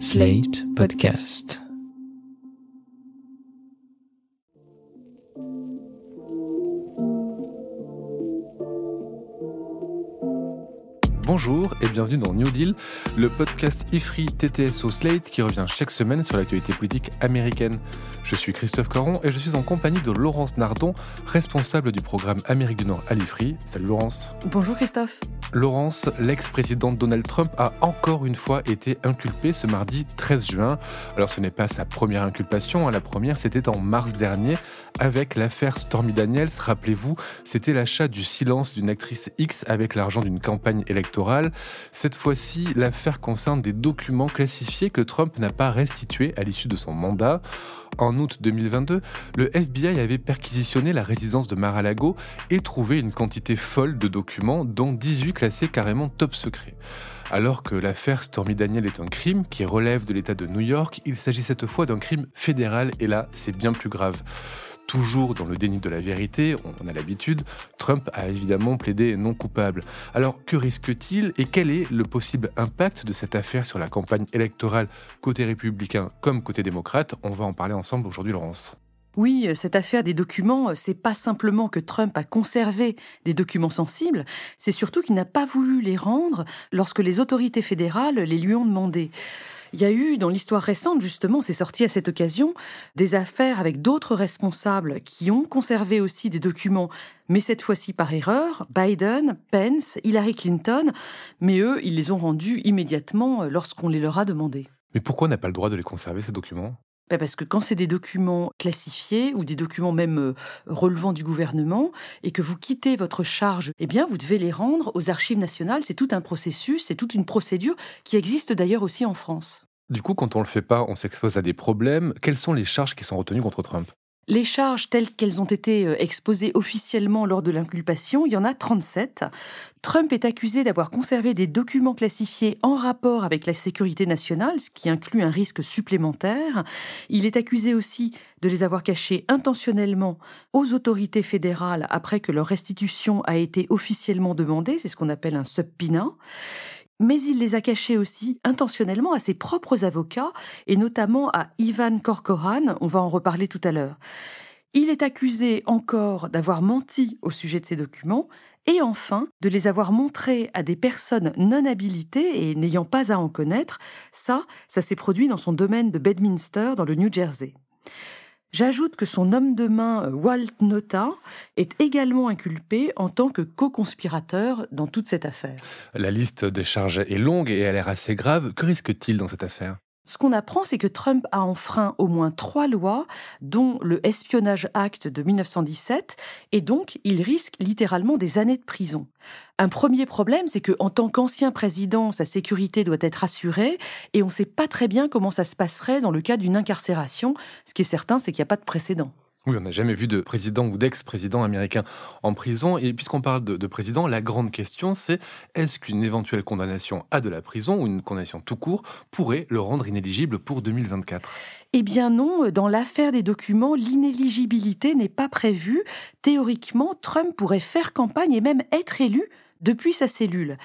Slate Podcast. Bonjour et bienvenue dans New Deal, le podcast IFRI TTSO Slate qui revient chaque semaine sur l'actualité politique américaine. Je suis Christophe Caron et je suis en compagnie de Laurence Nardon, responsable du programme Amérique du Nord à l'IFRI. Salut Laurence. Bonjour Christophe. Laurence, l'ex-président Donald Trump a encore une fois été inculpé ce mardi 13 juin. Alors ce n'est pas sa première inculpation, hein. la première c'était en mars dernier avec l'affaire Stormy Daniels. Rappelez-vous, c'était l'achat du silence d'une actrice X avec l'argent d'une campagne électorale. Cette fois-ci, l'affaire concerne des documents classifiés que Trump n'a pas restitués à l'issue de son mandat. En août 2022, le FBI avait perquisitionné la résidence de Mar-a-Lago et trouvé une quantité folle de documents, dont 18 classés carrément top secret. Alors que l'affaire Stormy Daniel est un crime qui relève de l'État de New York, il s'agit cette fois d'un crime fédéral et là, c'est bien plus grave. Toujours dans le déni de la vérité, on a l'habitude, Trump a évidemment plaidé non coupable. Alors que risque-t-il et quel est le possible impact de cette affaire sur la campagne électorale côté républicain comme côté démocrate? On va en parler ensemble aujourd'hui, Laurence. Oui, cette affaire des documents, c'est pas simplement que Trump a conservé des documents sensibles, c'est surtout qu'il n'a pas voulu les rendre lorsque les autorités fédérales les lui ont demandé. Il y a eu, dans l'histoire récente, justement, c'est sorti à cette occasion, des affaires avec d'autres responsables qui ont conservé aussi des documents, mais cette fois-ci par erreur, Biden, Pence, Hillary Clinton, mais eux, ils les ont rendus immédiatement lorsqu'on les leur a demandés. Mais pourquoi on n'a pas le droit de les conserver, ces documents? Ben, parce que quand c'est des documents classifiés ou des documents même euh, relevant du gouvernement et que vous quittez votre charge, eh bien vous devez les rendre aux archives nationales. C'est tout un processus, c'est toute une procédure qui existe d'ailleurs aussi en France. Du coup, quand on le fait pas, on s'expose à des problèmes. Quelles sont les charges qui sont retenues contre Trump? Les charges telles qu'elles ont été euh, exposées officiellement lors de l'inculpation, il y en a 37. Trump est accusé d'avoir conservé des documents classifiés en rapport avec la sécurité nationale, ce qui inclut un risque supplémentaire. Il est accusé aussi de les avoir cachés intentionnellement aux autorités fédérales après que leur restitution a été officiellement demandée, c'est ce qu'on appelle un subpoena mais il les a cachés aussi intentionnellement à ses propres avocats, et notamment à Ivan Korkoran, on va en reparler tout à l'heure. Il est accusé encore d'avoir menti au sujet de ces documents, et enfin de les avoir montrés à des personnes non habilitées et n'ayant pas à en connaître. Ça, ça s'est produit dans son domaine de Bedminster, dans le New Jersey. J'ajoute que son homme de main, Walt Nota, est également inculpé en tant que co-conspirateur dans toute cette affaire. La liste des charges est longue et elle a l'air assez grave. Que risque-t-il dans cette affaire? Ce qu'on apprend, c'est que Trump a enfreint au moins trois lois, dont le Espionnage Act de 1917, et donc il risque littéralement des années de prison. Un premier problème, c'est qu'en tant qu'ancien président, sa sécurité doit être assurée, et on ne sait pas très bien comment ça se passerait dans le cas d'une incarcération. Ce qui est certain, c'est qu'il n'y a pas de précédent. Oui, on n'a jamais vu de président ou d'ex-président américain en prison. Et puisqu'on parle de, président, la grande question, c'est est-ce qu'une éventuelle condamnation à de la prison ou une condamnation tout court pourrait le rendre inéligible pour 2024 eh bien non, dans l'affaire des documents, l'inéligibilité n'est pas prévue. Théoriquement, Trump pourrait faire campagne et même être élu depuis sa cellule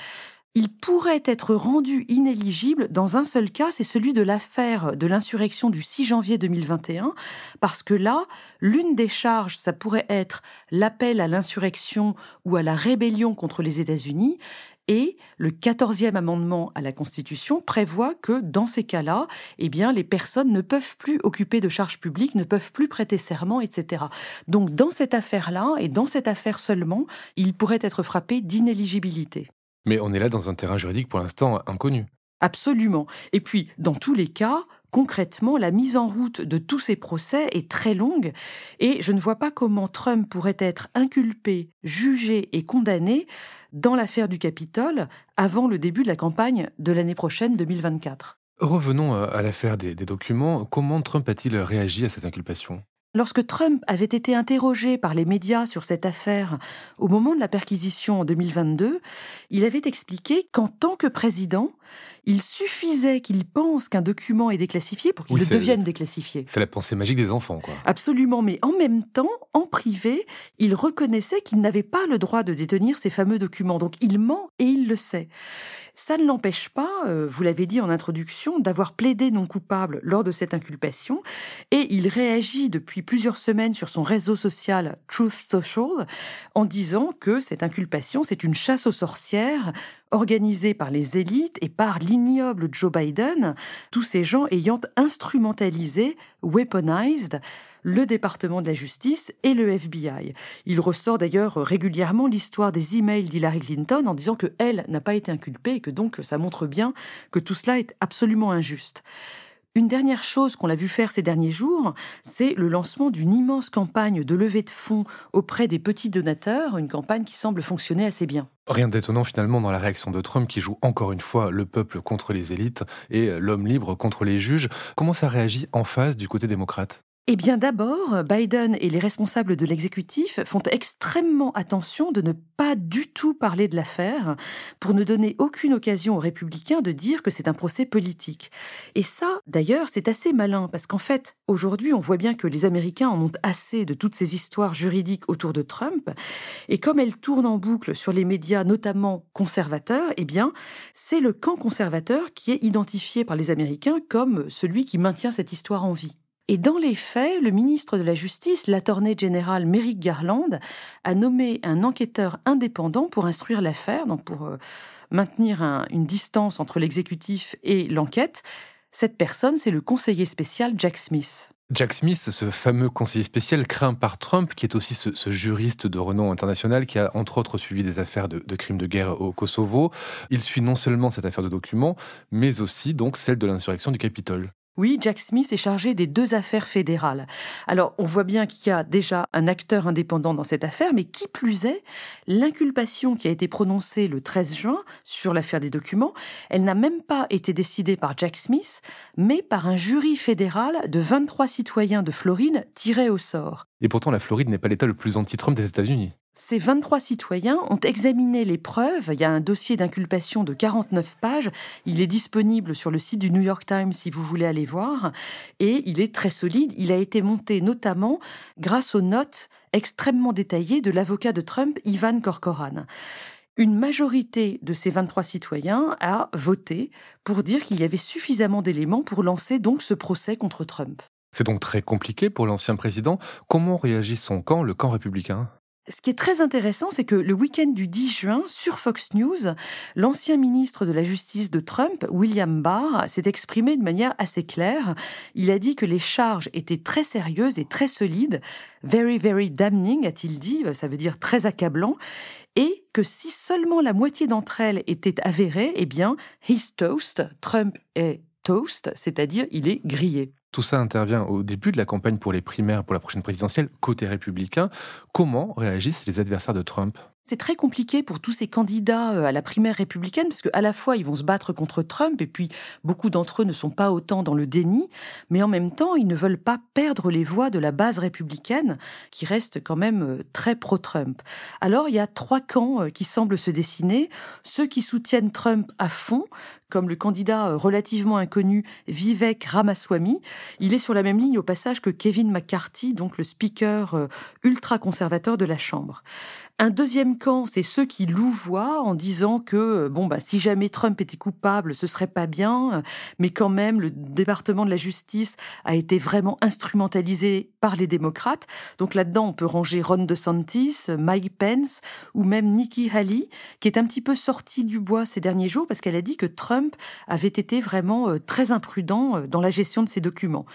il pourrait être rendu inéligible dans un seul cas, c'est celui de l'affaire de l'insurrection du 6 janvier 2021, parce que là, l'une des charges, ça pourrait être l'appel à l'insurrection ou à la rébellion contre les États-Unis, et le quatorzième amendement à la Constitution prévoit que dans ces cas-là, eh bien, les personnes ne peuvent plus occuper de charges publiques, ne peuvent plus prêter serment, etc. Donc, dans cette affaire-là, et dans cette affaire seulement, il pourrait être frappé d'inéligibilité. Mais on est là dans un terrain juridique pour l'instant inconnu. Absolument. Et puis, dans tous les cas, concrètement, la mise en route de tous ces procès est très longue et je ne vois pas comment Trump pourrait être inculpé, jugé et condamné dans l'affaire du Capitole avant le début de la campagne de l'année prochaine 2024. Revenons euh, à l'affaire des, des documents. Comment Trump a-t-il réagi à cette inculpation? Lorsque Trump avait été interrogé par les médias sur cette affaire au moment de la perquisition en 2022, il avait expliqué qu'en tant que président, Il suffisait qu'il pense qu'un document est déclassifié pour qu'il le devienne déclassifié. C'est la pensée magique des enfants, quoi. Absolument, mais en même temps, en privé, il reconnaissait qu'il n'avait pas le droit de détenir ces fameux documents. Donc il ment et il le sait. Ça ne l'empêche pas, euh, vous l'avez dit en introduction, d'avoir plaidé non coupable lors de cette inculpation, et il réagit depuis plusieurs semaines sur son réseau social Truth Social en disant que cette inculpation, c'est une chasse aux sorcières organisée par les élites et par Joe Biden, tous ces gens ayant instrumentalisé, weaponized, le département de la justice et le FBI. Il ressort d'ailleurs régulièrement l'histoire des emails d'Hillary Clinton en disant que elle n'a pas été inculpée et que donc ça montre bien que tout cela est absolument injuste. Une dernière chose qu'on l'a vu faire ces derniers jours, c'est le lancement d'une immense campagne de levée de fonds auprès des petits donateurs, une campagne qui semble fonctionner assez bien. Rien d'étonnant finalement dans la réaction de Trump qui joue encore une fois le peuple contre les élites et l'homme libre contre les juges. Comment ça réagit en face du côté démocrate? Eh bien d'abord, Biden et les responsables de l'exécutif font extrêmement attention de ne pas du tout parler de l'affaire pour ne donner aucune occasion aux républicains de dire que c'est un procès politique. Et ça, d'ailleurs, c'est assez malin parce qu'en fait, aujourd'hui, on voit bien que les Américains en ont assez de toutes ces histoires juridiques autour de Trump et comme elles tournent en boucle sur les médias, notamment conservateurs, eh bien, c'est le camp conservateur qui est identifié par les Américains comme celui qui maintient cette histoire en vie. Et dans les faits, le ministre de la Justice, l'attorney général Merrick Garland, a nommé un enquêteur indépendant pour instruire l'affaire, donc pour euh, maintenir une distance entre l'exécutif et l'enquête. Cette personne, c'est le conseiller spécial Jack Smith. Jack Smith, ce fameux conseiller spécial craint par Trump, qui est aussi ce, juriste de renom international qui a entre autres suivi des affaires de, crimes de guerre au Kosovo. Il suit non seulement cette affaire de documents, mais aussi donc celle de l'insurrection du Capitole. Oui, Jack Smith est chargé des deux affaires fédérales. Alors, on voit bien qu'il y a déjà un acteur indépendant dans cette affaire, mais qui plus est, l'inculpation qui a été prononcée le 13 juin sur l'affaire des documents, elle n'a même pas été décidée par Jack Smith, mais par un jury fédéral de 23 citoyens de Floride tirés au sort. Et pourtant, la Floride n'est pas l'État le plus anti-Trump des États-Unis. Ces 23 citoyens ont examiné les preuves. Il y a un dossier d'inculpation de 49 pages. Il est disponible sur le site du New York Times si vous voulez aller voir. Et il est très solide. Il a été monté notamment grâce aux notes extrêmement détaillées de l'avocat de Trump, Ivan Corcoran. Une majorité de ces 23 citoyens a voté pour dire qu'il y avait suffisamment d'éléments pour lancer donc ce procès contre Trump. C'est donc très compliqué pour l'ancien président. Comment réagit son camp, le camp républicain? Ce qui est très intéressant, c'est que le week-end du 10 juin, sur Fox News, l'ancien ministre de la Justice de Trump, William Barr, s'est exprimé de manière assez claire. Il a dit que les charges étaient très sérieuses et très solides, very, very damning, a-t-il dit, ça veut dire très accablant, et que si seulement la moitié d'entre elles étaient avérées, eh bien, he's toast, Trump est toast, c'est-à-dire il est grillé. Tout ça intervient au début de la campagne pour les primaires pour la prochaine présidentielle, côté républicain. Comment réagissent les adversaires de Trump? C'est très compliqué pour tous ces candidats euh, à la primaire républicaine parce qu'à la fois ils vont se battre contre Trump et puis beaucoup d'entre eux ne sont pas autant dans le déni, mais en même temps ils ne veulent pas perdre les voix de la base républicaine qui reste quand même euh, très pro-Trump. Alors il y a trois camps euh, qui semblent se dessiner, ceux qui soutiennent Trump à fond, comme le candidat relativement inconnu Vivek Ramaswamy. Il est sur la même ligne au passage que Kevin McCarthy, donc le speaker ultra-conservateur de la Chambre. Un deuxième camp, c'est ceux qui louvoient en disant que bon bah si jamais Trump était coupable, ce serait pas bien, mais quand même le département de la justice a été vraiment instrumentalisé par les démocrates. Donc là-dedans, on peut ranger Ron DeSantis, Mike Pence ou même Nikki Haley, qui est un petit peu sortie du bois ces derniers jours parce qu'elle a dit que Trump avait été vraiment euh, très imprudent euh, dans la gestion de ses documents.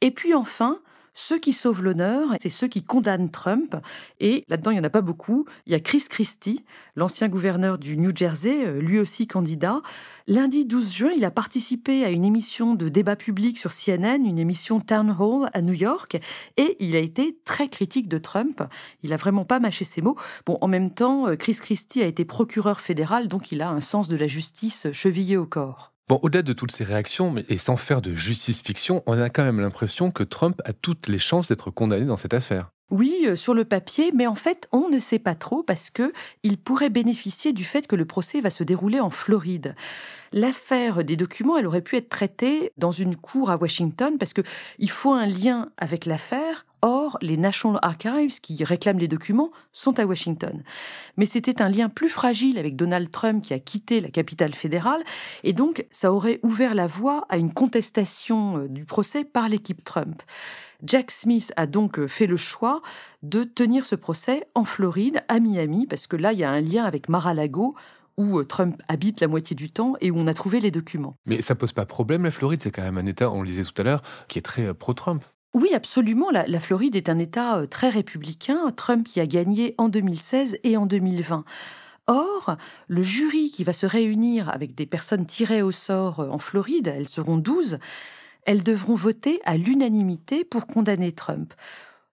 Et puis enfin, ceux qui sauvent l'honneur, c'est ceux qui condamnent Trump. Et là-dedans, il n'y en a pas beaucoup. Il y a Chris Christie, l'ancien gouverneur du New Jersey, euh, lui aussi candidat. Lundi 12 juin, il a participé à une émission de débat public sur CNN, une émission Town Hall à New York, et il a été très critique de Trump. Il a vraiment pas mâché ses mots. Bon, en même temps, euh, Chris Christie a été procureur fédéral, donc il a un sens de la justice chevillé au corps. Au-delà de toutes ces réactions, et sans faire de justice-fiction, on a quand même l'impression que Trump a toutes les chances d'être condamné dans cette affaire. Oui, euh, sur le papier, mais en fait, on ne sait pas trop parce que il pourrait bénéficier du fait que le procès va se dérouler en Floride. L'affaire des documents, elle aurait pu être traitée dans une cour à Washington parce que il faut un lien avec l'affaire. Or, les National Archives qui réclament les documents sont à Washington. Mais c'était un lien plus fragile avec Donald Trump qui a quitté la capitale fédérale et donc ça aurait ouvert la voie à une contestation euh, du procès par l'équipe Trump. Jack Smith a donc euh, fait le choix de tenir ce procès en Floride, à Miami, parce que là, il y a un lien avec Mar-a-Lago, où euh, Trump habite la moitié du temps et où on a trouvé les documents. Mais ça pose pas problème, la Floride, c'est quand même un État, on le disait tout à l'heure, qui est très pro-Trump. Oui, absolument. La, Floride est un État très républicain. Trump y a gagné en 2016 et en 2020. Or, le jury qui va se réunir avec des personnes tirées au sort en Floride, elles seront 12, elles devront voter à l'unanimité pour condamner Trump.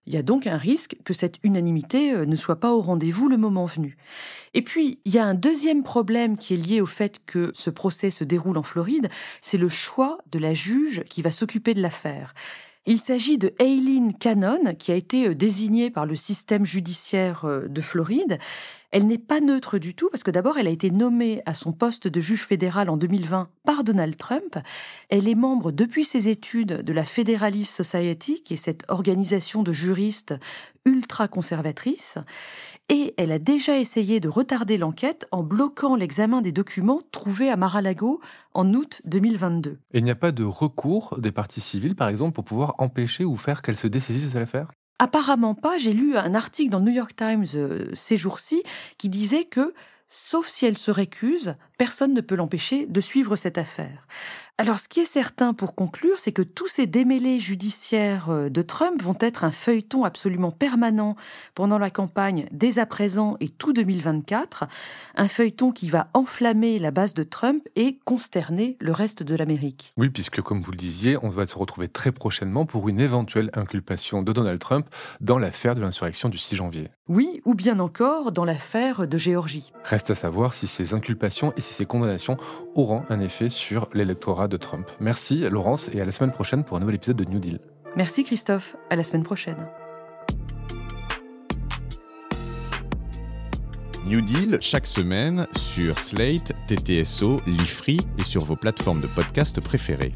Il y a donc un risque que cette unanimité euh, ne soit pas au rendez-vous le moment venu. Et puis, il y a un deuxième problème qui est lié au fait que ce procès se déroule en Floride, c'est le choix de la juge qui va s'occuper de l'affaire. Il s'agit de Aileen Cannon, qui a été euh, désignée par le système judiciaire euh, de Floride. Elle n'est pas neutre du tout parce que d'abord, elle a été nommée à son poste de juge fédéral en 2020 par Donald Trump. Elle est membre depuis ses études de la Federalist Society, qui est cette organisation de juristes ultra conservatrice. Et elle a déjà essayé de retarder l'enquête en bloquant l'examen des documents trouvés à Mar-a-Lago en août 2022. Et il n'y a pas de recours des parties civiles, par exemple, pour pouvoir empêcher ou faire qu'elle se dessaisisse de l'affaire Apparemment pas. J'ai lu un article dans le New York Times euh, ces jours-ci qui disait que, sauf si elle se récuse, personne ne peut l'empêcher de suivre cette affaire. Alors ce qui est certain pour conclure, c'est que tous ces démêlés judiciaires euh, de Trump vont être un feuilleton absolument permanent pendant la campagne dès à présent et tout 2024, un feuilleton qui va enflammer la base de Trump et consterner le reste de l'Amérique. Oui, puisque comme vous le disiez, on va se retrouver très prochainement pour une éventuelle inculpation de Donald Trump dans l'affaire de l'insurrection du 6 janvier. Oui, ou bien encore dans l'affaire de Géorgie. Reste à savoir si ces inculpations et si ces condamnations auront un effet sur l'électorat de Trump. Merci Laurence et à la semaine prochaine pour un nouvel épisode de New Deal. Merci Christophe, à la semaine prochaine. New Deal chaque semaine sur Slate, TTSO, Lifree et sur vos plateformes de podcast préférées.